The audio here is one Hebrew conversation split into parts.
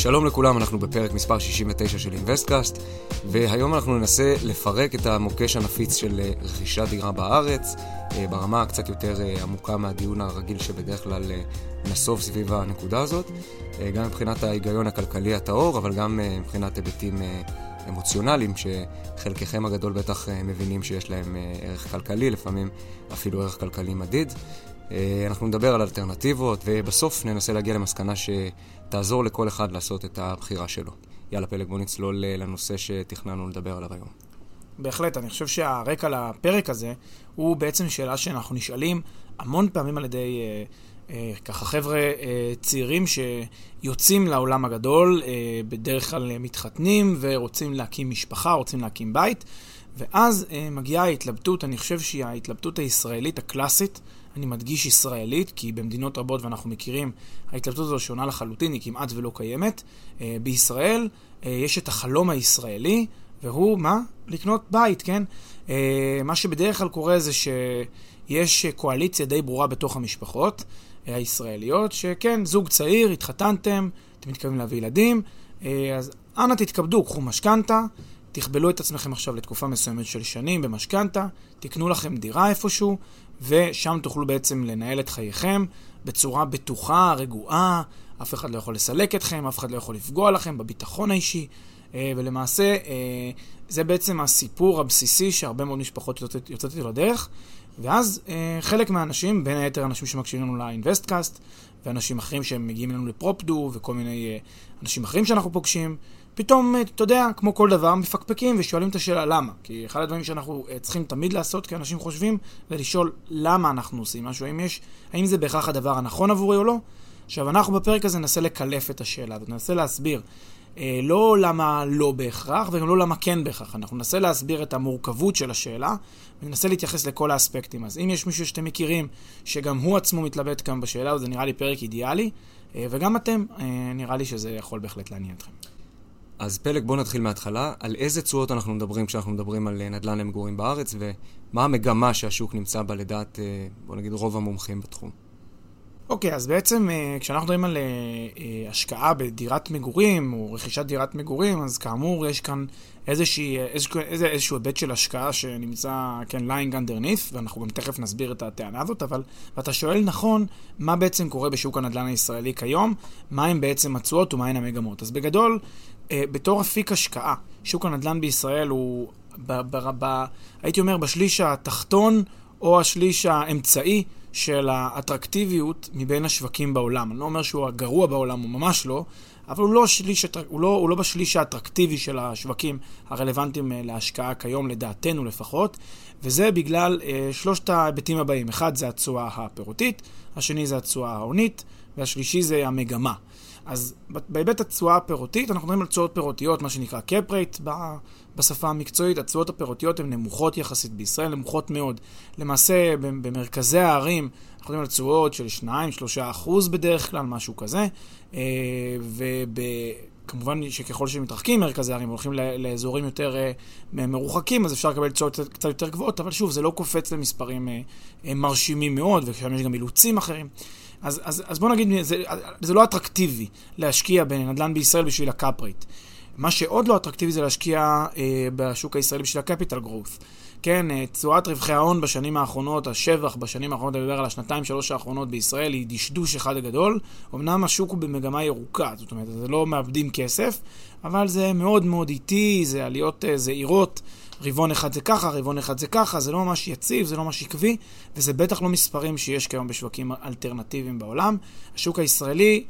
שלום לכולם, אנחנו בפרק מספר 69 של InvestCast, והיום אנחנו ננסה לפרק את המוקש הנפיץ של אה, רכישת דירה בארץ, אה, ברמה קצת יותר אה, עמוקה מהדיון הרגיל שבדרך כלל נסוב סביב הנקודה הזאת, גם מבחינת ההיגיון הכלכלי הטהור, אבל גם מבחינת היבטים אמוציונליים, שחלקכם הגדול בטח מבינים שיש להם ערך כלכלי, לפעמים אפילו ערך כלכלי מדיד. אנחנו נדבר על אלטרנטיבות, ובסוף ננסה להגיע למסקנה ש... תעזור לכל אחד לעשות את הבחירה שלו. יאללה פלג, בוא נצלול אה, לנושא שתכננו לדבר עליו היום. בהחלט, אני חושב שהרקע לפרק הזה הוא בעצם שאלה שאנחנו נשאלים המון פעמים על ידי אה, אה, ככה חבר'ה אה, צעירים שיוצאים לעולם הגדול, אה, בדרך כלל מתחתנים ורוצים להקים משפחה, רוצים להקים בית, ואז אה, מגיעה ההתלבטות, אני חושב שהיא ההתלבטות הישראלית הקלאסית, אני מדגיש ישראלית, כי במדינות רבות, ואנחנו מכירים, ההתלבטות הזו שונה לחלוטין, היא כמעט ולא קיימת. אה, בישראל אה, יש את החלום הישראלי, והוא, מה? לקנות בית, כן? אה, מה שבדרך כלל קורה זה שיש קואליציה די ברורה בתוך המשפחות הישראליות, שכן, זוג צעיר, התחתנתם, אתם מתכוונים להביא ילדים, אז אנא תתכבדו, קחו משכנתה. תכבלו את עצמכם עכשיו לתקופה מסוימת של שנים במשכנתה, תקנו לכם דירה איפשהו, ושם תוכלו בעצם לנהל את חייכם בצורה בטוחה, רגועה, אף אחד לא יכול לסלק אתכם, אף אחד לא יכול לפגוע לכם בביטחון האישי, אה, ולמעשה אה, זה בעצם הסיפור הבסיסי שהרבה מאוד משפחות יוצאות, איתו לדרך, ואז אה, חלק מהאנשים, בין היתר אנשים שמקשיבים לנו לאינבסטקאסט, ואנשים אחרים שהם מגיעים אלינו לפרופדו, וכל מיני אנשים אחרים שאנחנו פוגשים, פתאום, אה, אתה יודע, כמו כל דבר, מפקפקים ושואלים את השאלה למה. כי אחד הדברים שאנחנו אה, צריכים תמיד לעשות כאנשים חושבים, זה לשאול למה אנחנו עושים משהו, האם יש, האם זה בהכרח הדבר הנכון עבורי או לא. עכשיו, אנחנו בפרק הזה ננסה לקלף את השאלה הזאת, ננסה להסביר. אה, לא למה לא בהכרח, וגם לא למה כן בהכרח. אנחנו ננסה להסביר את המורכבות של השאלה, וננסה להתייחס לכל האספקטים. אז אם יש מישהו שאתם מכירים, שגם הוא עצמו מתלבט כאן בשאלה, זה נראה לי פרק אידיאלי, אה, וגם אתם, אה, נראה לי שזה יכול בהחלט לעניין אתכם. אז פלג, בוא נתחיל מההתחלה. על איזה תשואות אנחנו מדברים כשאנחנו מדברים על אה, נדל"ן למגורים בארץ, ומה המגמה שהשוק נמצא בה לדעת, אה, בוא נגיד, רוב המומחים בתחום? אוקיי, okay, אז בעצם אה, כשאנחנו מדברים על השקעה בדירת מגורים, או רכישת דירת מגורים, אז כאמור, יש כאן איזושהי, איזשהו, איזשהו היבט של השקעה שנמצא, כן, lying underneath, ואנחנו גם תכף נסביר את הטענה הזאת, אבל, ואתה שואל נכון, מה בעצם קורה בשוק הנדל"ן הישראלי כיום, מהם בעצם התשואות ומהן המגמות. אז בגדול, אה, בתור אפיק השקעה, שוק הנדל"ן בישראל הוא, ב, ב, ב, הייתי אומר, בשליש התחתון או השליש האמצעי של האטרקטיביות מבין השווקים בעולם. אני לא אומר שהוא הגרוע בעולם, הוא ממש לא, אבל הוא לא, שליש, הוא, לא, הוא לא בשליש האטרקטיבי של השווקים הרלוונטיים אה, להשקעה כיום, לדעתנו לפחות, וזה בגלל אה, שלושת ההיבטים הבאים. אחד זה התשואה הפירותית, השני זה התשואה ההונית, והשלישי זה המגמה. אז בהיבט התשואה הפירותית, אנחנו מדברים על תשואות פירותיות, מה שנקרא cap rate בשפה המקצועית. התשואות הפירותיות הן נמוכות יחסית בישראל, נמוכות מאוד. למעשה, במרכזי הערים, אנחנו מדברים על תשואות של 2-3 אחוז בדרך כלל, משהו כזה. אה, וכמובן שככל שמתרחקים מרכזי הערים, הולכים לאזורים יותר אה, מרוחקים, אז אפשר לקבל תשואות קצת יותר גבוהות, אבל שוב, זה לא קופץ למספרים אה, מרשימים מאוד, ושם יש גם אילוצים אחרים. אז, אז, אז בוא נגיד, זה, זה לא אטרקטיבי להשקיע בנדל"ן בישראל בשביל ה cap rate. מה שעוד לא אטרקטיבי זה להשקיע אה, בשוק הישראלי בשביל ה capital growth. כן, אה, תשואת רווחי ההון בשנים האחרונות, השבח בשנים האחרונות, אני מדבר על השנתיים, שלוש האחרונות בישראל, היא דשדוש אחד גדול. אמנם השוק הוא במגמה ירוקה, זאת אומרת, זה לא מאבדים כסף, אבל זה מאוד מאוד איטי, זה עליות אה, זעירות. רבעון אחד זה ככה, רבעון אחד זה ככה, זה לא ממש יציב, זה לא ממש עקבי, וזה בטח לא מספרים שיש כיום בשווקים אלטרנטיביים בעולם. השוק הישראלי,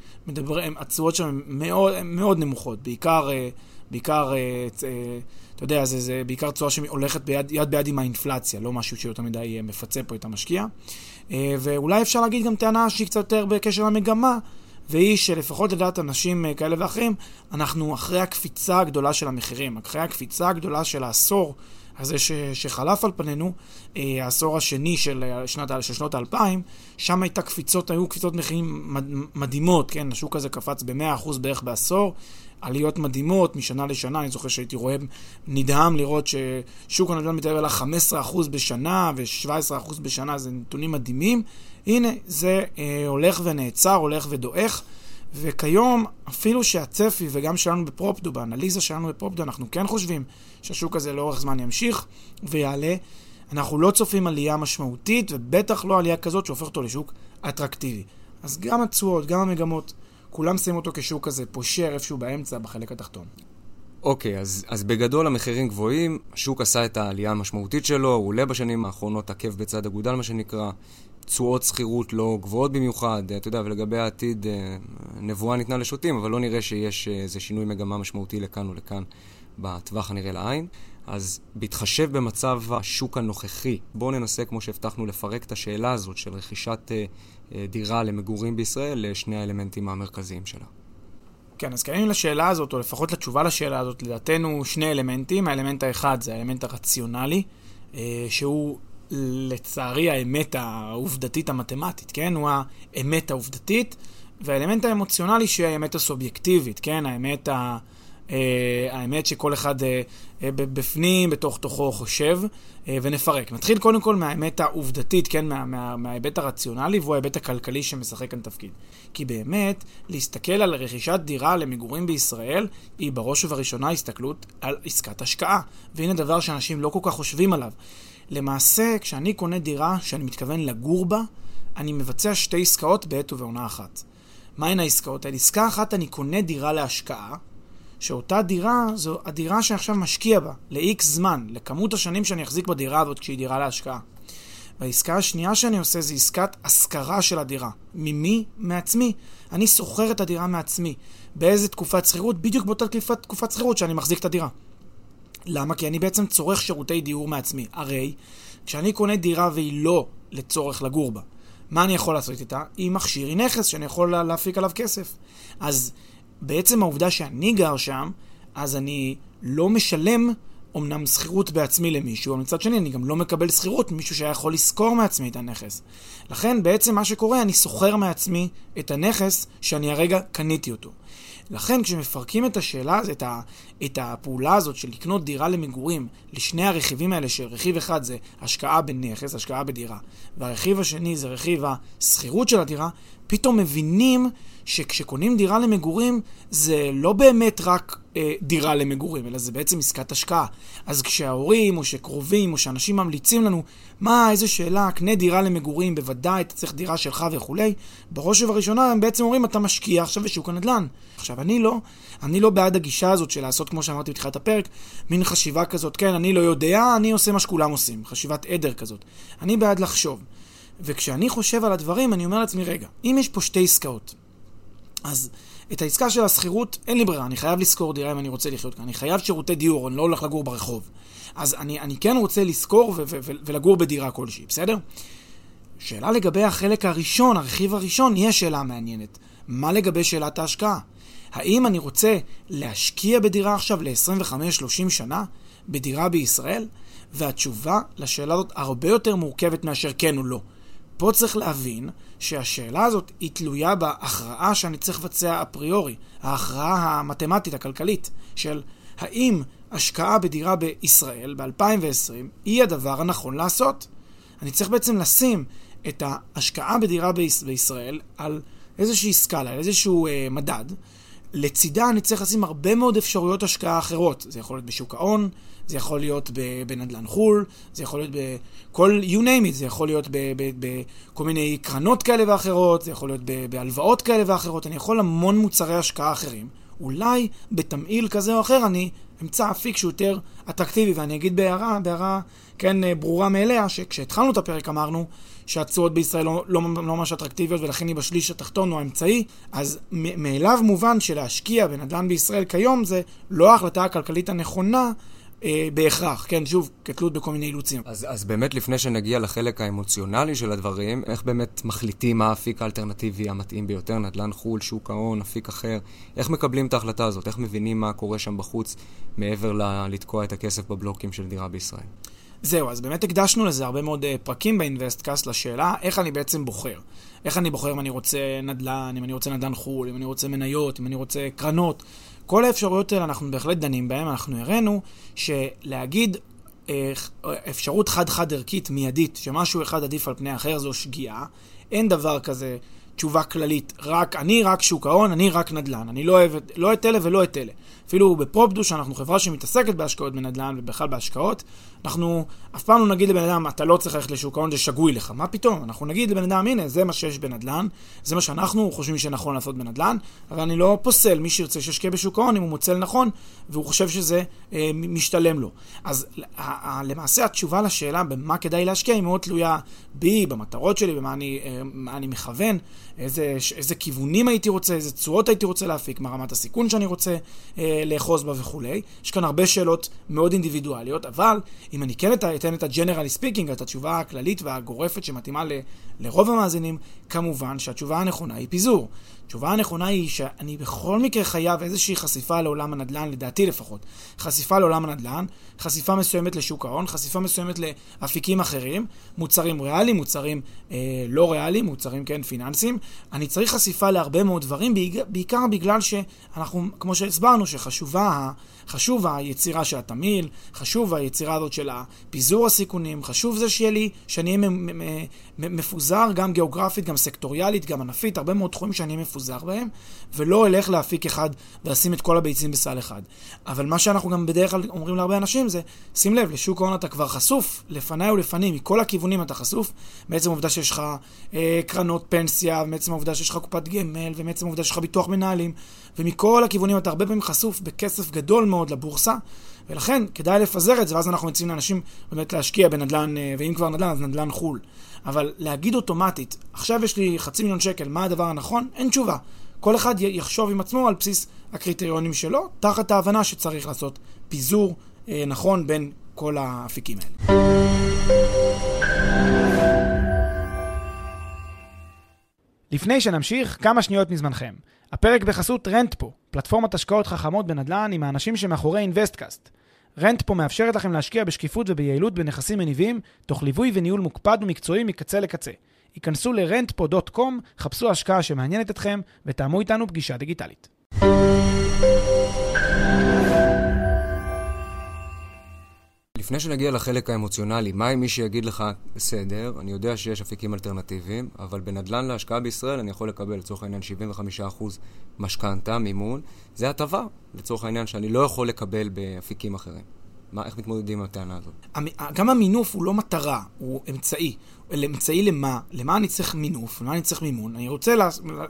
התשואות שם מאוד, מאוד נמוכות, בעיקר, אה, בעיקר, אה, אתה יודע, זה, זה בעיקר תשואה שהולכת ביד, יד ביד עם האינפלציה, לא משהו שיותר מדי מפצה פה את המשקיע. ואולי אפשר להגיד גם טענה שהיא קצת יותר בקשר למגמה, והיא שלפחות לדעת אנשים אה, כאלה ואחרים, אנחנו אחרי הקפיצה הגדולה של המחירים, אחרי הקפיצה הגדולה של העשור הזה ש, שחלף על פנינו, אה, העשור השני של, אה, שנת, של שנות האלפיים, שם הייתה קפיצות, היו קפיצות מחירים מדהימות, כן? השוק הזה קפץ ב-100% בערך בעשור. עליות מדהימות משנה לשנה, אני זוכר שהייתי רואה, נדהם לראות ששוק הנדל"ן מתאר על 15% בשנה ו-17% בשנה, זה נתונים מדהימים. הנה, זה אה, הולך ונעצר, הולך ודועך, וכיום, אפילו שהצפי, וגם שלנו בפרופדו, באנליזה שלנו בפרופדו, אנחנו כן חושבים שהשוק הזה לאורך זמן ימשיך ויעלה. אנחנו לא צופים עלייה משמעותית, ובטח לא עלייה כזאת שהופך אותו לשוק אטרקטיבי. אז גם התשואות, גם המגמות, כולם שמים אותו כשוק כזה פושר איפשהו באמצע, בחלק התחתון. אוקיי, אז, אז בגדול המחירים גבוהים, השוק עשה את העלייה המשמעותית שלו, הוא עולה בשנים האחרונות עקב בצד אגודל, מה שנקרא. תשואות שכירות לא גבוהות במיוחד, אתה יודע, ולגבי העתיד, אה, נבואה ניתנה לשוטים, אבל לא נראה שיש איזה שינוי מגמה משמעותי לכאן או לכאן בטווח הנראה לעין. אז בהתחשב במצב השוק הנוכחי, בואו ננסה, כמו שהבטחנו, לפרק את השאלה הזאת של רכישת אה, אה, דירה למגורים בישראל לשני האלמנטים המרכזיים שלה. כן, אז קיימים לשאלה הזאת, או לפחות לתשובה לשאלה הזאת, לדעתנו שני אלמנטים. האלמנט האחד זה האלמנט הרציונלי, שהוא לצערי האמת העובדתית המתמטית, כן? הוא האמת העובדתית, והאלמנט האמוציונלי שהיא האמת הסובייקטיבית, כן? האמת, ה, אה, האמת שכל אחד אה, אה, בפנים, בתוך תוכו חושב, ונפרק. נתחיל קודם כל מהאמת העובדתית, כן? מה, מה, מההיבט הרציונלי, והוא ההיבט הכלכלי שמשחק כאן תפקיד. כי באמת, להסתכל על רכישת דירה למגורים בישראל, היא בראש ובראשונה הסתכלות על עסקת השקעה. והנה דבר שאנשים לא כל כך חושבים עליו. למעשה, כשאני קונה דירה שאני מתכוון לגור בה, אני מבצע שתי עסקאות בעת ובעונה אחת. מהן העסקאות האלה? עסקה אחת, אני קונה דירה להשקעה, שאותה דירה זו הדירה שאני עכשיו משקיע בה, ל-X זמן, לכמות השנים שאני אחזיק בדירה הזאת כשהיא דירה להשקעה. והעסקה השנייה שאני עושה זה עסקת השכרה של הדירה. ממי? מעצמי. אני שוכר את הדירה מעצמי. באיזה תקופת שכירות? בדיוק באותה תקופת שכירות שאני מחזיק את הדירה. למה? כי אני בעצם צורך שירותי דיור מעצמי. הרי, כשאני קונה דירה והיא לא לצורך לגור בה, מה אני יכול לעשות איתה? היא מכשיר, היא נכס שאני יכול להפיק עליו כסף. אז בעצם העובדה שאני גר שם, אז אני לא משלם אמנם שכירות בעצמי למישהו, אבל מצד שני אני גם לא מקבל שכירות ממישהו שהיה יכול לשכור מעצמי את הנכס. לכן בעצם מה שקורה, אני שוכר מעצמי את הנכס שאני הרגע קניתי אותו. לכן כשמפרקים את השאלה, את, ה, את הפעולה הזאת של לקנות דירה למגורים לשני הרכיבים האלה, שרכיב אחד זה השקעה בנכס, השקעה בדירה, והרכיב השני זה רכיב השכירות של הדירה, פתאום מבינים שכשקונים דירה למגורים זה לא באמת רק אה, דירה למגורים, אלא זה בעצם עסקת השקעה. אז כשההורים או שקרובים או שאנשים ממליצים לנו, מה, איזה שאלה, קנה דירה למגורים, בוודאי, אתה צריך דירה שלך וכולי, בראש ובראשונה הם בעצם אומרים, אתה משקיע עכשיו בשוק הנדל"ן. עכשיו, אני לא, אני לא בעד הגישה הזאת של לעשות, כמו שאמרתי בתחילת הפרק, מין חשיבה כזאת, כן, אני לא יודע, אני עושה מה שכולם עושים, חשיבת עדר כזאת. אני בעד לחשוב. וכשאני חושב על הדברים, אני אומר לעצמי, רגע, אם יש פה שתי עסקאות, אז את העסקה של השכירות, אין לי ברירה, אני חייב לשכור דירה אם אני רוצה לחיות כאן. אני חייב שירותי דיור, אני לא הולך לגור ברחוב. אז אני, אני כן רוצה לשכור ולגור בדירה כלשהי, בסדר? שאלה לגבי החלק הראשון, הרכיב הראשון, יש שאלה מעניינת. מה לגבי שאלת ההשקעה? האם אני רוצה להשקיע בדירה עכשיו ל-25-30 שנה בדירה בישראל? והתשובה לשאלה הזאת הרבה יותר מורכבת מאשר כן או לא. פה צריך להבין שהשאלה הזאת היא תלויה בהכרעה שאני צריך לבצע אפריורי, ההכרעה המתמטית, הכלכלית, של האם השקעה בדירה בישראל ב-2020 היא הדבר הנכון לעשות. אני צריך בעצם לשים את ההשקעה בדירה בישראל על איזושהי סקאלה, על איזשהו אה, מדד, לצידה אני צריך לשים הרבה מאוד אפשרויות השקעה אחרות. זה יכול להיות בשוק ההון, זה יכול להיות בנדל"ן חו"ל, זה יכול להיות בכל, you name it, זה יכול להיות בכל מיני קרנות כאלה ואחרות, זה יכול להיות בהלוואות כאלה ואחרות, אני יכול המון מוצרי השקעה אחרים. אולי בתמהיל כזה או אחר אני אמצא אפיק שהוא יותר אטרקטיבי, ואני אגיד בהערה, בהערה, כן, אה, ברורה מאליה, שכשהתחלנו את הפרק אמרנו שהתשואות בישראל לא, לא, לא ממש אטרקטיביות ולכן היא בשליש התחתון או האמצעי, אז מאליו מובן שלהשקיע בנדל"ן בישראל כיום זה לא ההחלטה הכלכלית הנכונה אה, בהכרח, כן, שוב, כתלות בכל מיני אילוצים. אז, אז באמת לפני שנגיע לחלק האמוציונלי של הדברים, איך באמת מחליטים מה האפיק האלטרנטיבי המתאים ביותר, נדל"ן חו"ל, שוק ההון, אפיק אחר, איך מקבלים את ההחלטה הזאת, איך מבינים מה קורה שם בחוץ, מעבר ללתקוע את הכסף בבלוקים של דירה בישראל? זהו, אז באמת הקדשנו לזה הרבה מאוד uh, פרקים באינבסטקאסט לשאלה איך אני בעצם בוחר. איך אני בוחר אם אני רוצה נדל"ן, אם אני רוצה נדל"ן חו"ל, אם אני רוצה מניות, אם אני רוצה קרנות. כל האפשרויות האלה אנחנו בהחלט דנים בהן, אנחנו הראינו שלהגיד אה, אפשרות חד-חד ערכית מיידית, שמשהו אחד עדיף על פני אחר זו שגיאה. אין דבר כזה תשובה כללית, רק אני רק שוק ההון, אני רק נדל"ן. אני לא אוהב לא את אלה ולא את אלה. אפילו ב Propdo, שאנחנו חברה שמתעסקת בהשקעות בנדל"ן ובכלל בהשקעות, אנחנו אף פעם לא נגיד לבן אדם, אתה לא צריך ללכת לשוק ההון, זה שגוי לך. מה פתאום? אנחנו נגיד לבן אדם, הנה, זה מה שיש בנדל"ן, זה מה שאנחנו חושבים שנכון לעשות בנדל"ן, אבל אני לא פוסל מי שירצה שישקיע בשוק ההון אם הוא מוצא לנכון והוא חושב שזה אה, משתלם לו. אז למעשה התשובה לשאלה במה כדאי להשקיע היא מאוד תלויה בי, במטרות שלי, במה אני, אה, אני מכוון, איזה, איזה כיוונים הייתי רוצה, איזה צורות הייתי רוצה להפיק, מה רמת הסיכון שאני רוצה אה, לאחוז בה וכולי. יש כאן הרבה שאלות מאוד אינדיבידואליות, אבל אם אני כן אתן את ה-generally speaking, את התשובה הכללית והגורפת שמתאימה ל, לרוב המאזינים, כמובן שהתשובה הנכונה היא פיזור. התשובה הנכונה היא שאני בכל מקרה חייב איזושהי חשיפה לעולם הנדל"ן, לדעתי לפחות. חשיפה לעולם הנדל"ן, חשיפה מסוימת לשוק ההון, חשיפה מסוימת לאפיקים אחרים, מוצרים ריאליים, מוצרים אה, לא ריאליים, מוצרים כן פיננסיים. אני צריך חשיפה להרבה מאוד דברים, בעיקר בגלל שאנחנו, כמו שהסברנו, שחשובה חשוב היצירה של התמהיל, חשוב היצירה הזאת של פיזור הסיכונים, חשוב זה שיהיה לי, שאני אהיה מפוזר גם גיאוגרפית, גם סקטוריאלית, גם ענפית, הרבה מאוד תחומים שאני אהיה מפוזר בהם, ולא אלך להפיק אחד ולשים את כל הביצים בסל אחד. אבל מה שאנחנו גם בדרך כלל אומרים להרבה אנשים זה, שים לב, לשוק ההון אתה כבר חשוף, לפניי ולפנים, מכל הכיוונים אתה חשוף, בעצם העובדה שיש לך אה, קרנות פנסיה, ומעצם העובדה שיש לך קופת גמל, ומעצם העובדה שיש לך ביטוח מנהלים, ומכל הכיוונים אתה הרבה פעמים חשוף בכסף גדול מאוד לבורסה, ולכן כדאי לפזר את זה, ואז אנחנו מציעים לאנשים באמת להשקיע בנדל"ן, אה, ואם כבר נדל"ן, אז נדל"ן חו"ל. אבל להגיד אוטומטית, עכשיו יש לי חצי מיליון שקל, מה הדבר הנכון? אין תשובה. כל אחד יחשוב עם עצמו על בסיס הקריטריונים שלו, תחת ההבנה שצריך לעשות פיזור אה, נכון בין כל האפיקים האלה. לפני שנמשיך, כמה שניות מזמנכם. הפרק בחסות Rentpo, פלטפורמת השקעות חכמות בנדל"ן עם האנשים שמאחורי InvestCast. Rentpo מאפשרת לכם להשקיע בשקיפות וביעילות בנכסים מניבים, תוך ליווי וניהול מוקפד ומקצועי מקצה לקצה. היכנסו ל-rentpo.com, חפשו השקעה שמעניינת אתכם ותאמו איתנו פגישה דיגיטלית. לפני שנגיע לחלק האמוציונלי, מה עם מי שיגיד לך, בסדר, אני יודע שיש אפיקים אלטרנטיביים, אבל בנדל"ן להשקעה בישראל אני יכול לקבל לצורך העניין 75% משכנתה, מימון, זה הטבה, לצורך העניין שאני לא יכול לקבל באפיקים אחרים. מה, איך מתמודדים עם הטענה הזאת? גם המינוף הוא לא מטרה, הוא אמצעי. אמצעי למה? למה אני צריך מינוף? למה אני צריך מימון? אני רוצה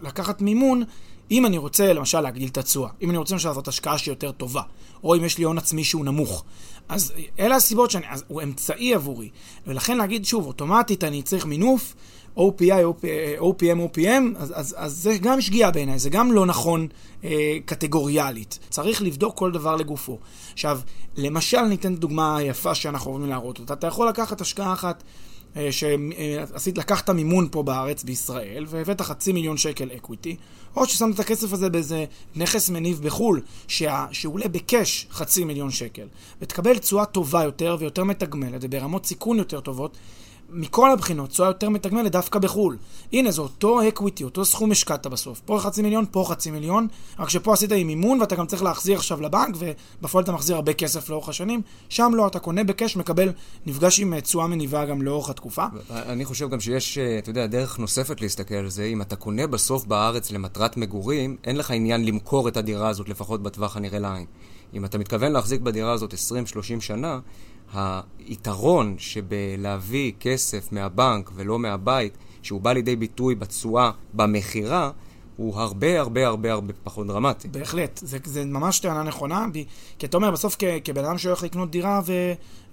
לקחת מימון אם אני רוצה למשל להגדיל את התשואה, אם אני רוצה למשל לעשות השקעה שהיא יותר טובה, או אם יש לי הון עצמי שהוא נמוך. אז אלה הסיבות שאני, אז הוא אמצעי עבורי. ולכן להגיד שוב, אוטומטית אני צריך מינוף, OPI, OPM, OPM, אז, אז, אז זה גם שגיאה בעיניי, זה גם לא נכון אה, קטגוריאלית. צריך לבדוק כל דבר לגופו. עכשיו, למשל ניתן דוגמה יפה שאנחנו אוהבים להראות אותה. אתה יכול לקחת השקעה אחת שעשית, לקחת מימון פה בארץ, בישראל, והבאת חצי מיליון שקל equity, או ששמת את הכסף הזה באיזה נכס מניב בחו"ל, שה, שעולה ב cash חצי מיליון שקל, ותקבל תשואה טובה יותר ויותר מתגמלת וברמות סיכון יותר טובות, מכל הבחינות, תשואה יותר מתגמלת דווקא בחו"ל. הנה, זה אותו equity, אותו סכום השקעת בסוף. פה חצי מיליון, פה חצי מיליון, רק שפה עשית עם מימון ואתה גם צריך להחזיר עכשיו לבנק, ובפועל אתה מחזיר הרבה כסף לאורך השנים. שם לא, אתה קונה בקש, מקבל, נפגש עם תשואה מניבה גם לאורך התקופה. אני חושב גם שיש, אתה יודע, דרך נוספת להסתכל על זה. אם אתה קונה בסוף בארץ למטרת מגורים, אין לך עניין למכור את הדירה הזאת, לפחות בטווח הנראה לעין. אם אתה מתכוון להחזיק בדירה הזאת 20-30 שנה, היתרון שבלהביא כסף מהבנק ולא מהבית, שהוא בא לידי ביטוי בתשואה, במכירה, הוא הרבה הרבה הרבה הרבה פחות דרמטי. בהחלט, זה, זה ממש טענה נכונה, כי אתה אומר, בסוף כ, כבן אדם שהולך לקנות דירה ו,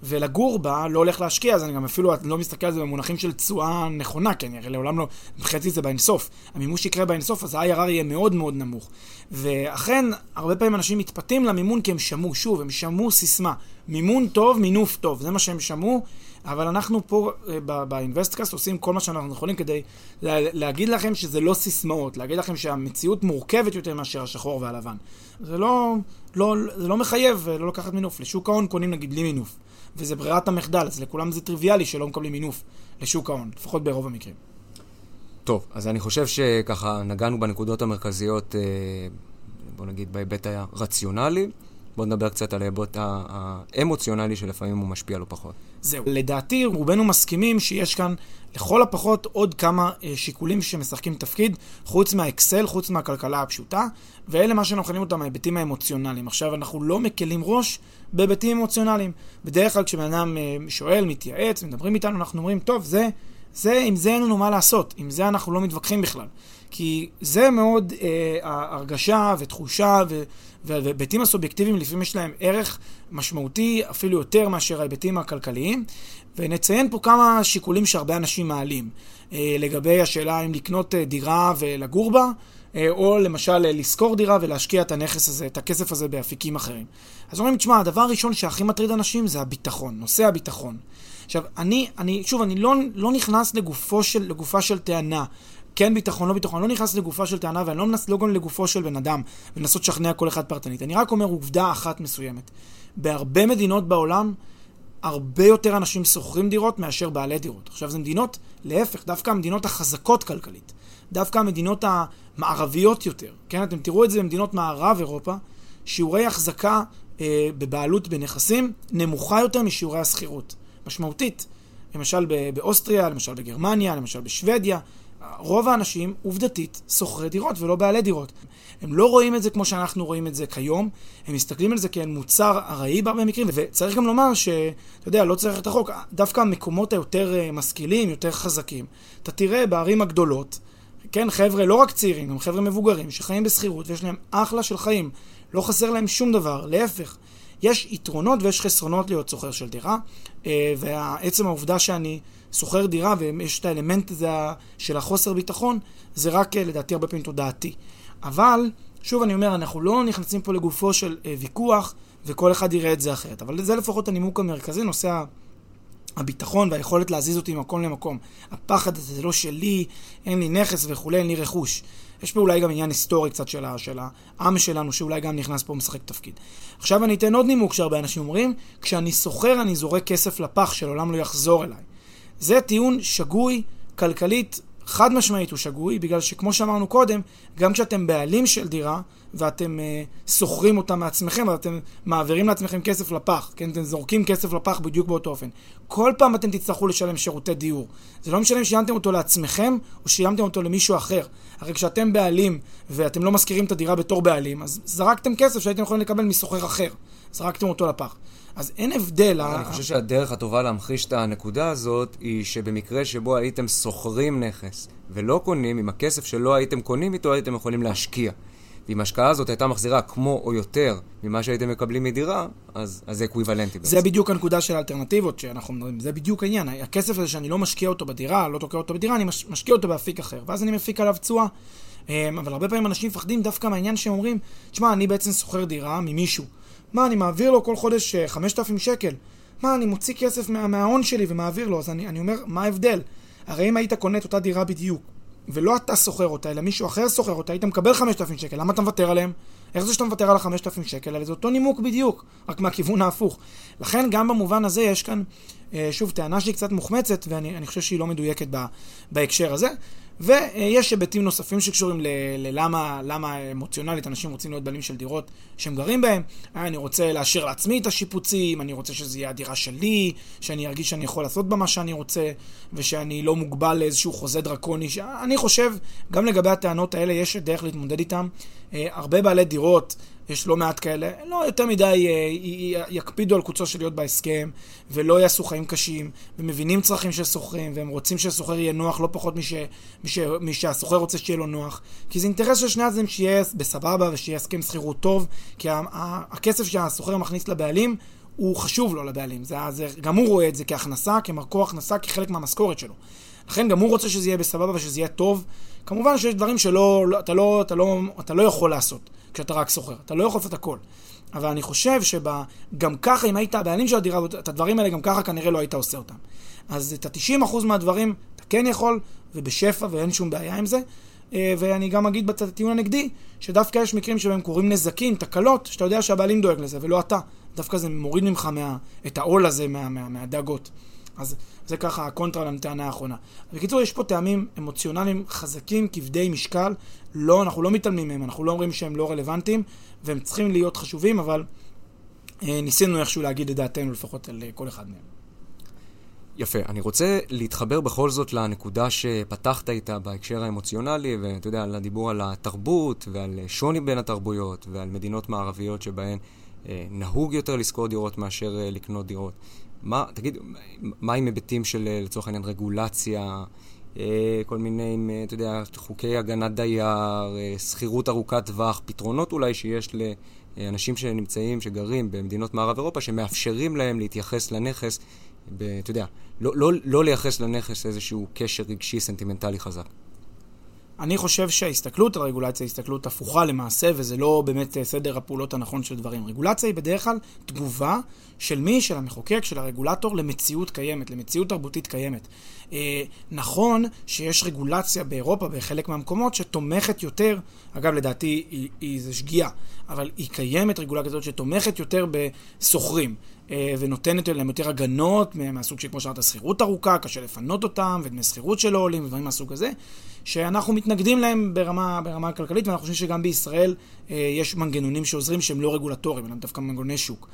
ולגור בה, לא הולך להשקיע, אז אני גם אפילו לא מסתכל על זה במונחים של תשואה נכונה, כי אני הרי לעולם לא, מבחינתי זה באינסוף. המימוש יקרה באינסוף, אז ה-IRR יהיה מאוד מאוד נמוך. ואכן, הרבה פעמים אנשים מתפתים למימון כי הם שמעו, שוב, הם שמעו סיסמה. מימון טוב, מינוף טוב, זה מה שהם שמעו, אבל אנחנו פה אה, באינבסטקאסט עושים כל מה שאנחנו יכולים כדי להגיד לכם שזה לא סיסמאות, להגיד לכם שהמציאות מורכבת יותר מאשר השחור והלבן. זה לא, לא, זה לא מחייב לא לקחת מינוף. לשוק ההון קונים נגיד בלי מינוף, וזה ברירת המחדל, אז לכולם זה טריוויאלי שלא מקבלים מינוף לשוק ההון, לפחות ברוב המקרים. טוב, אז אני חושב שככה נגענו בנקודות המרכזיות, אה, בוא נגיד בהיבט הרציונלי. בואו נדבר קצת על ההיבט האמוציונלי שלפעמים הוא משפיע לא פחות. זהו. לדעתי, רובנו מסכימים שיש כאן לכל הפחות עוד כמה אה, שיקולים שמשחקים תפקיד, חוץ מהאקסל, חוץ מהכלכלה הפשוטה, ואלה מה שאנחנו מכנים אותם ההיבטים האמוציונליים. עכשיו, אנחנו לא מקלים ראש בהיבטים אמוציונליים. בדרך כלל כשבן אדם אה, שואל, מתייעץ, מדברים איתנו, אנחנו אומרים, טוב, זה, זה, עם זה אין לנו מה לעשות, עם זה אנחנו לא מתווכחים בכלל. כי זה מאוד אה, הרגשה ותחושה ו, וההיבטים הסובייקטיביים לפעמים יש להם ערך משמעותי אפילו יותר מאשר ההיבטים הכלכליים. ונציין פה כמה שיקולים שהרבה אנשים מעלים אה, לגבי השאלה אם לקנות אה, דירה ולגור בה, אה, או למשל אה, לשכור דירה ולהשקיע את הנכס הזה, את הכסף הזה באפיקים אחרים. אז אומרים, תשמע, הדבר הראשון שהכי מטריד אנשים זה הביטחון, נושא הביטחון. עכשיו, אני, אני שוב, אני לא, לא נכנס לגופו של, לגופה של טענה. כן ביטחון, לא ביטחון, לא נכנס לגופה של טענה ואני לא מנס לא גם לגופו של בן אדם ולנסות לשכנע כל אחד פרטנית. אני רק אומר עובדה אחת מסוימת. בהרבה מדינות בעולם, הרבה יותר אנשים שוכרים דירות מאשר בעלי דירות. עכשיו, זה מדינות, להפך, דווקא המדינות החזקות כלכלית. דווקא המדינות המערביות יותר. כן, אתם תראו את זה במדינות מערב אירופה, שיעורי החזקה אה, בבעלות בנכסים נמוכה יותר משיעורי השכירות. משמעותית. למשל באוסטריה, למשל בגרמניה, למשל בשוודיה. רוב האנשים, עובדתית, שוכרי דירות ולא בעלי דירות. הם לא רואים את זה כמו שאנחנו רואים את זה כיום, הם מסתכלים על זה כאל מוצר ארעי בהרבה מקרים, וצריך גם לומר שאתה יודע, לא צריך את החוק, דווקא המקומות היותר אה, משכילים, יותר חזקים, אתה תראה בערים הגדולות, כן, חבר'ה, לא רק צעירים, גם חבר'ה מבוגרים, שחיים בשכירות ויש להם אחלה של חיים, לא חסר להם שום דבר, להפך. יש יתרונות ויש חסרונות להיות שוכר של דירה, אה, ועצם העובדה שאני שוכר דירה ויש את האלמנט הזה של החוסר ביטחון, זה רק אה, לדעתי הרבה פעמים תודעתי. אבל, שוב אני אומר, אנחנו לא נכנסים פה לגופו של אה, ויכוח, וכל אחד יראה את זה אחרת. אבל זה לפחות הנימוק המרכזי, נושא הביטחון והיכולת להזיז אותי ממקום למקום. הפחד הזה, זה לא שלי, אין לי נכס וכולי, אין לי רכוש. יש פה אולי גם עניין היסטורי קצת של, העם שלנו, שאולי גם נכנס פה ומשחק תפקיד. עכשיו אני אתן עוד נימוק שהרבה אנשים אומרים, כשאני סוחר אני זורק כסף לפח שלעולם לא יחזור אליי. זה טיעון שגוי, כלכלית, חד משמעית הוא שגוי, בגלל שכמו שאמרנו קודם, גם כשאתם בעלים של דירה, ואתם uh, שוכרים אותה מעצמכם, ואתם מעבירים לעצמכם כסף לפח, כן? אתם זורקים כסף לפח בדיוק באותו אופן. כל פעם אתם תצטרכו לשלם שירותי דיור. זה לא משנה אם שילמתם אותו לעצמכם, או שילמתם אותו למישהו אחר. הרי כשאתם בעלים, ואתם לא משכירים את הדירה בתור בעלים, אז זרקתם כסף שהייתם יכולים לקבל מסוחר אחר. זרקתם אותו לפח. אז אין הבדל. אני חושב שהדרך הטובה להמחיש את הנקודה הזאת היא שבמקרה שבו הייתם שוכרים נכס ולא קונים, עם הכסף שלא הייתם קונים איתו הייתם יכולים להשקיע. ואם ההשקעה הזאת הייתה מחזירה כמו או יותר ממה שהייתם מקבלים מדירה, אז, אז זה אקוויוולנטי בעצם. זה בדיוק הנקודה של האלטרנטיבות שאנחנו מדברים, זה בדיוק העניין. הכסף הזה שאני לא משקיע אותו בדירה, לא תוקע אותו בדירה, אני מש, משקיע אותו באפיק אחר, ואז אני מפיק עליו תשואה. אמ, אבל הרבה פעמים אנשים מפחדים דווקא מהעניין שהם אומרים, תשמע, אני בעצם שוכר דירה ממישהו. מה, אני מעביר לו כל חודש 5,000 אה, שקל? מה, אני מוציא כסף מה, מההון שלי ומעביר לו? אז אני, אני אומר, מה ההבדל? הרי אם היית קונה את אותה דירה בדיוק, ולא אתה שוכר אותה, אלא מישהו אחר שוכר אותה, היית מקבל 5,000 שקל, למה אתה מוותר עליהם? איך זה שאתה מוותר על ה-5,000 שקל האלה? זה אותו נימוק בדיוק, רק מהכיוון ההפוך. לכן גם במובן הזה יש כאן, אה, שוב, טענה שהיא קצת מוחמצת, ואני חושב שהיא לא מדויקת בהקשר הזה. ויש היבטים נוספים שקשורים ללמה למה אמוציונלית אנשים רוצים להיות בעלים של דירות שהם גרים בהן. אה, אני רוצה להשאיר לעצמי את השיפוצים, אני רוצה שזה יהיה הדירה שלי, שאני ארגיש שאני יכול לעשות בה מה שאני רוצה, ושאני לא מוגבל לאיזשהו חוזה דרקוני. אני חושב, גם לגבי הטענות האלה יש דרך להתמודד איתן. אה, הרבה בעלי דירות יש לא מעט כאלה, לא יותר מדי אה, יקפידו על קוצו של להיות בהסכם, ולא יעשו חיים קשים, ומבינים צרכים של שוכרים, והם רוצים שהשוכר יהיה נוח לא פחות משהשוכר רוצה שיהיה לו נוח. כי זה אינטרס של שני הצדדים שיהיה בסבבה ושיהיה הסכם שכירות טוב, כי הכסף שהשוכר מכניס לבעלים הוא חשוב לו לבעלים. זה, זה, גם הוא רואה את זה כהכנסה, כמקור הכנסה, כחלק מהמשכורת שלו. לכן גם הוא רוצה שזה יהיה בסבבה ושזה יהיה טוב. כמובן שיש דברים שלא, לא, אתה, לא, לא, לא יכול לעשות. כשאתה רק שוכר. אתה לא יכול לעשות הכל. אבל אני חושב שגם ככה, אם היית הבעלים של הדירה, את הדברים האלה גם ככה כנראה לא היית עושה אותם. אז את ה-90% מהדברים אתה כן יכול, ובשפע, ואין שום בעיה עם זה. אה, ואני גם אגיד בצד הטיעון הנגדי, שדווקא יש מקרים שבהם קורים נזקים, תקלות, שאתה יודע שהבעלים דואג לזה, ולא אתה. דווקא זה מוריד ממך מה, את העול הזה מה, מה, מהדאגות. אז זה ככה הקונטרה לטענה האחרונה. בקיצור, יש פה טעמים אמוציונליים חזקים, כבדי משקל. לא, אנחנו לא מתעלמים מהם, אנחנו לא אומרים שהם לא רלוונטיים, והם צריכים להיות חשובים, אבל אה, ניסינו איכשהו להגיד את דעתנו לפחות על אה, כל אחד מהם. יפה. אני רוצה להתחבר בכל זאת לנקודה שפתחת איתה בהקשר האמוציונלי, ואתה יודע, על הדיבור על התרבות ועל שוני בין התרבויות ועל מדינות מערביות שבהן אה, נהוג יותר לשכור דירות מאשר אה, לקנות דירות. מה, תגיד, מה עם היבטים של, אה, לצורך העניין, רגולציה, אה, כל מיני, אה, אתה יודע, חוקי הגנת דייר, שכירות ארוכת טווח, פתרונות אולי שיש לאנשים שנמצאים, שגרים במדינות מערב אירופה, שמאפשרים להם להתייחס לנכס, אתה יודע, לא, לא, לא לייחס לנכס איזשהו קשר רגשי סנטימנטלי חזק. אני חושב שההסתכלות על רגולציה היא הסתכלות הפוכה למעשה, וזה לא באמת סדר הפעולות הנכון של דברים. רגולציה היא בדרך כלל תגובה של מי? של המחוקק, של הרגולטור, למציאות קיימת, למציאות תרבותית קיימת. אה, נכון שיש רגולציה באירופה, בחלק מהמקומות, שתומכת יותר, אגב, לדעתי היא, היא, היא שגיאה, אבל היא קיימת רגולציה כזאת שתומכת יותר בשוכרים. אה, ונותנת להם יותר הגנות מהסוג שכמו שאמרת, שכירות ארוכה, קשה לפנות אותם, ודמי שכירות שלא עולים, ודברים מהסוג הזה, שאנחנו מתנגדים להם ברמה, ברמה הכלכלית, ואנחנו חושבים שגם בישראל אה, יש מנגנונים שעוזרים שהם לא רגולטוריים, אלא דווקא מנגנוני שוק.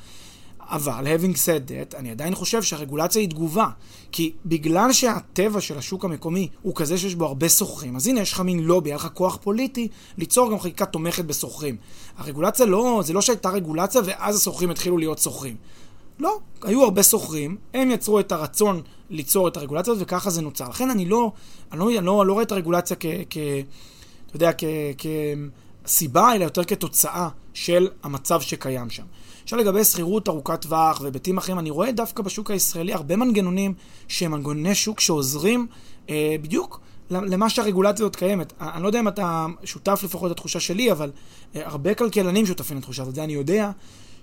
אבל, having said that, אני עדיין חושב שהרגולציה היא תגובה. כי בגלל שהטבע של השוק המקומי הוא כזה שיש בו הרבה שוכרים, אז הנה יש לך מין לובי, היה לך כוח פוליטי ליצור גם חקיקה תומכת בשוכרים. הרגולציה לא, זה לא שהייתה רגולציה ואז השוכרים התחילו להיות שוכרים. לא, היו הרבה שוכרים, הם יצרו את הרצון ליצור את הרגולציה הזאת, וככה זה נוצר. לכן אני לא, אני לא, אני לא, לא רואה את הרגולציה כ... כ אתה יודע, כסיבה, אלא יותר כתוצאה של המצב שקיים שם. עכשיו לגבי שכירות ארוכת טווח והיבטים אחרים, אני רואה דווקא בשוק הישראלי הרבה מנגנונים שהם מנגנוני שוק שעוזרים אה, בדיוק למה שהרגולציה הזאת קיימת. אני לא יודע אם אתה שותף לפחות לתחושה שלי, אבל אה, הרבה כלכלנים שותפים לתחושה הזאת. אני יודע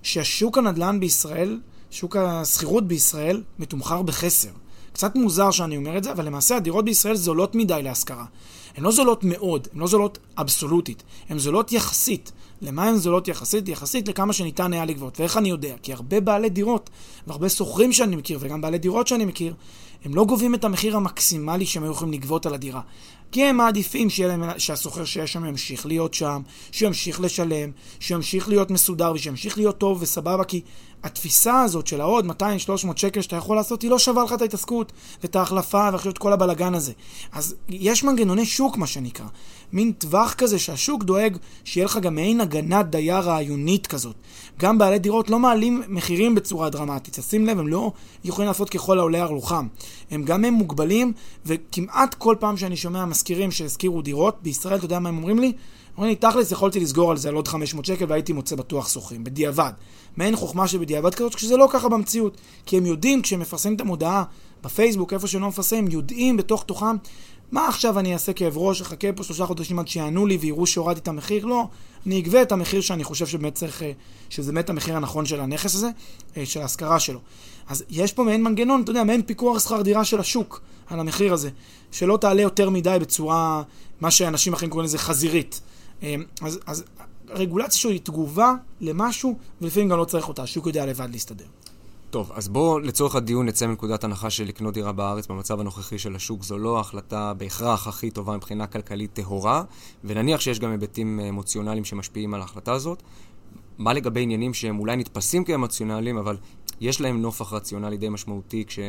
שהשוק הנדל"ן בישראל, שוק השכירות בישראל, מתומחר בחסר. קצת מוזר שאני אומר את זה, אבל למעשה הדירות בישראל זולות מדי להשכרה. הן לא זולות מאוד, הן לא זולות אבסולוטית, הן זולות יחסית. למה הן זולות יחסית? יחסית לכמה שניתן היה לגבות. ואיך אני יודע? כי הרבה בעלי דירות, והרבה שוכרים שאני מכיר, וגם בעלי דירות שאני מכיר, הם לא גובים את המחיר המקסימלי שהם היו יכולים לגבות על הדירה. כי הם מעדיפים שהסוחר שיש שם ימשיך להיות שם, שימשיך לשלם, שימשיך להיות מסודר ושימשיך להיות טוב וסבבה, כי התפיסה הזאת של העוד 200-300 שקל שאתה יכול לעשות, היא לא שווה לך את ההתעסקות ואת ההחלפה ועכשיו את כל הבלגן הזה. אז יש מנגנוני שוק, מה שנקרא. מין טווח כזה שהשוק דואג שיהיה לך גם מעין הגנת דייר רעיונית כזאת. גם בעלי דירות לא מעלים מחירים בצורה דרמטית. תשים לב, הם לא יכולים לעשות ככל העולה על רוחם. הם גם הם מוגבלים, וכמעט כל פעם שאני שומע מזכירים שהזכירו דירות, בישראל, אתה יודע מה הם אומרים לי? אומרים לי, תכלס, יכולתי לסגור על זה על עוד 500 שקל והייתי מוצא בטוח שוכרים, בדיעבד. מעין חוכמה שבדיעבד כזאת, כשזה לא ככה במציאות. כי הם יודעים, כשהם מפרסמים את המודעה בפייסבוק, איפה שהם לא מפרסמים, יודעים בתוך תוכם, מה עכשיו אני אעשה כאב ראש, אחכה פה שלושה חודשים עד שיענו לי ויראו שהורדתי את המחיר? לא, אני אגבה את המחיר שאני חושב שבאמת צריך, אה, שזה באמת המחיר הנכון של הנכס הזה, אה, של ההשכרה שלו. אז יש פה מעין מנגנון, אתה יודע, מעין פיקוח שכר דירה של השוק על המחיר הזה, שלא תעלה יותר מדי בצורה, מה שאנשים אחרים קוראים לזה חזירית. אה, אז, אז רגולציה שהיא תגובה למשהו, ולפעמים גם לא צריך אותה, השוק יודע לבד להסתדר. טוב, אז בואו לצורך הדיון נצא מנקודת הנחה של לקנות דירה בארץ במצב הנוכחי של השוק. זו לא ההחלטה בהכרח הכי טובה מבחינה כלכלית טהורה, ונניח שיש גם היבטים אמוציונליים שמשפיעים על ההחלטה הזאת. מה לגבי עניינים שהם אולי נתפסים כאמוציונליים, אבל יש להם נופח רציונלי די משמעותי כש...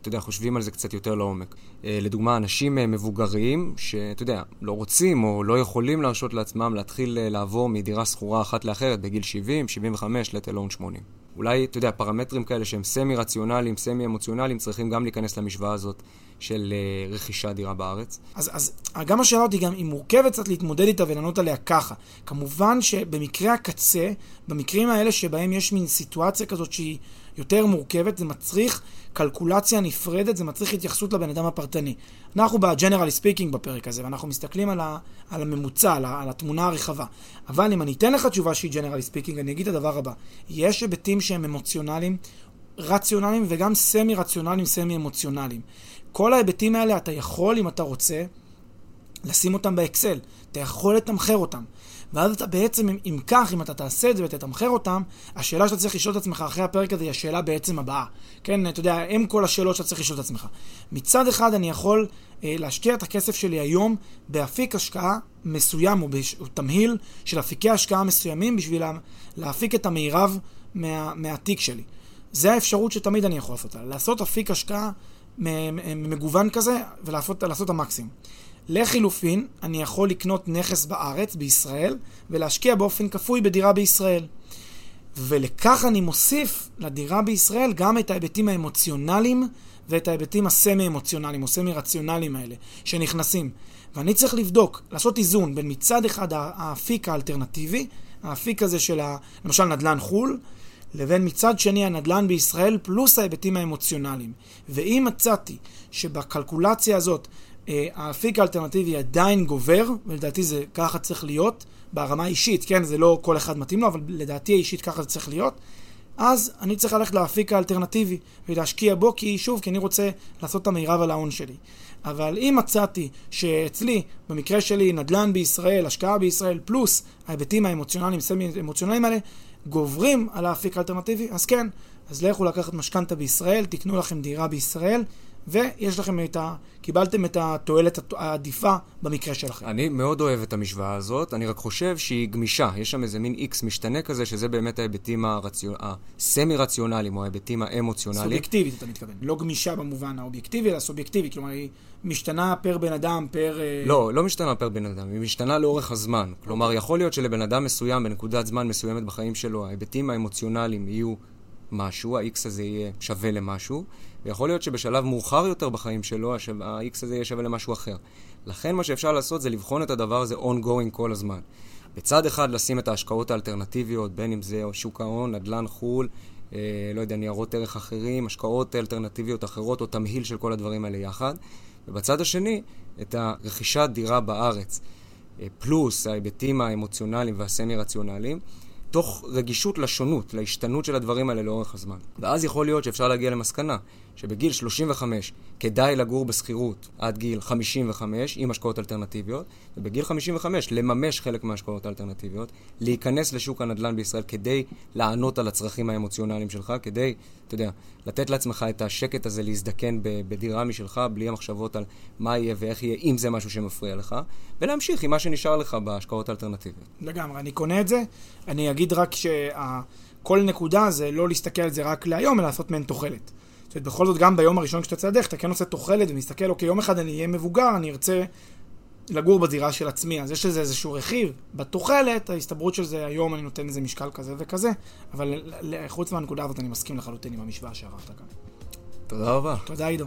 אתה יודע, חושבים על זה קצת יותר לעומק. אה, לדוגמה, אנשים אה, מבוגרים, שאתה יודע, לא רוצים או לא יכולים להרשות לעצמם להתחיל אה, לעבור מדירה שכורה אחת לאחרת בגיל 70, 75, let alone 80. אולי, אתה יודע, פרמטרים כאלה שהם סמי-רציונליים, סמי-אמוציונליים, צריכים גם להיכנס למשוואה הזאת של uh, רכישת דירה בארץ. אז, אז גם השאלה אותי גם, היא מורכבת קצת להתמודד איתה ולענות עליה ככה. כמובן שבמקרה הקצה, במקרים האלה שבהם יש מין סיטואציה כזאת שהיא יותר מורכבת, זה מצריך קלקולציה נפרדת, זה מצריך התייחסות לבן אדם הפרטני. אנחנו ב-Generally Speaking בפרק הזה, ואנחנו מסתכלים על, ה, על הממוצע, על, ה, על התמונה הרחבה. אבל אם אני אתן לך תשובה שהיא Generally Speaking, אני אגיד את הדבר הבא. יש היבטים שהם אמוציונליים, רציונליים וגם סמי-רציונליים, סמי-אמוציונליים. כל ההיבטים האלה אתה יכול, אם אתה רוצה, לשים אותם באקסל. אתה יכול לתמחר אותם. ואז אתה בעצם, אם, אם כך, אם אתה תעשה את זה ותתמחר אותם, השאלה שאתה צריך לשאול את עצמך אחרי הפרק הזה היא השאלה בעצם הבאה. כן, אתה יודע, הם כל השאלות שאתה צריך לשאול את עצמך. מצד אחד אני יכול אה, להשקיע את הכסף שלי היום באפיק השקעה מסוים, או בתמהיל של אפיקי השקעה מסוימים בשביל לה, להפיק את המירב מה, מהתיק שלי. זה האפשרות שתמיד אני יכול לעשות. לעשות אפיק השקעה מגוון כזה ולעשות את המקסימום. לחילופין, אני יכול לקנות נכס בארץ, בישראל, ולהשקיע באופן כפוי בדירה בישראל. ולכך אני מוסיף לדירה בישראל גם את ההיבטים האמוציונליים ואת ההיבטים הסמי-אמוציונליים או סמי-רציונליים האלה שנכנסים. ואני צריך לבדוק, לעשות איזון בין מצד אחד האפיק האלטרנטיבי, האפיק הזה של ה, למשל נדל"ן חו"ל, לבין מצד שני הנדל"ן בישראל פלוס ההיבטים האמוציונליים. ואם מצאתי שבקלקולציה הזאת האפיק האלטרנטיבי עדיין גובר, ולדעתי זה ככה צריך להיות, ברמה האישית, כן? זה לא כל אחד מתאים לו, אבל לדעתי האישית ככה זה צריך להיות. אז אני צריך ללכת לאפיק האלטרנטיבי ולהשקיע בו, כי שוב, כי אני רוצה לעשות את המירב על ההון שלי. אבל אם מצאתי שאצלי, במקרה שלי, נדל"ן בישראל, השקעה בישראל, פלוס ההיבטים האמוציונליים, סמי-אמוציונליים האלה, גוברים על האפיק האלטרנטיבי, אז כן, אז לכו לקחת משכנתה בישראל, תקנו לכם דירה בישראל, ויש לכם את ה... קיבלתם את התועלת העדיפה במקרה שלכם. אני מאוד אוהב את המשוואה הזאת, אני רק חושב שהיא גמישה. יש שם איזה מין איקס משתנה כזה, שזה באמת ההיבטים הרציונ... הסמי-רציונליים, או ההיבטים האמוציונליים. סובייקטיבית, אתה מתכוון. לא גמישה במובן האובייקטיבי, אלא סובייקטיבי. כלומר, היא משתנה פר בן אדם, פר... אה, לא, לא משתנה פר בן אדם, היא משתנה לאורך הזמן. כלומר, יכול להיות שלבן אדם מסוים, בנקודת זמן מסוימת בחיים שלו, ההיבטים האמוציונליים יהיו משהו, ה-X הזה יהיה שווה למשהו, ויכול להיות שבשלב מאוחר יותר בחיים שלו, ה-X הזה יהיה שווה למשהו אחר. לכן מה שאפשר לעשות זה לבחון את הדבר הזה ongoing כל הזמן. בצד אחד לשים את ההשקעות האלטרנטיביות, בין אם זה שוק ההון, נדל"ן חו"ל, אה, לא יודע, ניירות ערך אחרים, השקעות אלטרנטיביות אחרות, או תמהיל של כל הדברים האלה יחד. ובצד השני, את הרכישת דירה בארץ, אה, פלוס ההיבטים האמוציונליים והסמי-רציונליים, תוך רגישות לשונות, להשתנות של הדברים האלה לאורך הזמן. ואז יכול להיות שאפשר להגיע למסקנה שבגיל 35 כדאי לגור בשכירות עד גיל 55 עם השקעות אלטרנטיביות, ובגיל 55 לממש חלק מההשקעות האלטרנטיביות, להיכנס לשוק הנדל"ן בישראל כדי לענות על הצרכים האמוציונליים שלך, כדי, אתה יודע, לתת לעצמך את השקט הזה להזדקן בדירה משלך, בלי המחשבות על מה יהיה ואיך יהיה, אם זה משהו שמפריע לך, ולהמשיך עם מה שנשאר לך בהשקעות האלטרנטיביות. לגמרי, אני קונה את זה. אני אגיד רק שכל נקודה זה לא להסתכל על זה רק להיום, אלא לעשות מהן תוחלת. זאת אומרת, בכל זאת, גם ביום הראשון כשאתה צעדך, אתה כן עושה תוחלת ומסתכל, אוקיי, יום אחד אני אהיה מבוגר, אני ארצה לגור בדירה של עצמי. אז יש לזה איזשהו רכיב. בתוחלת, ההסתברות של זה, היום אני נותן לזה משקל כזה וכזה, אבל חוץ מהנקודה הזאת אני מסכים לחלוטין עם המשוואה שערכת כאן. תודה רבה. תודה, עידו.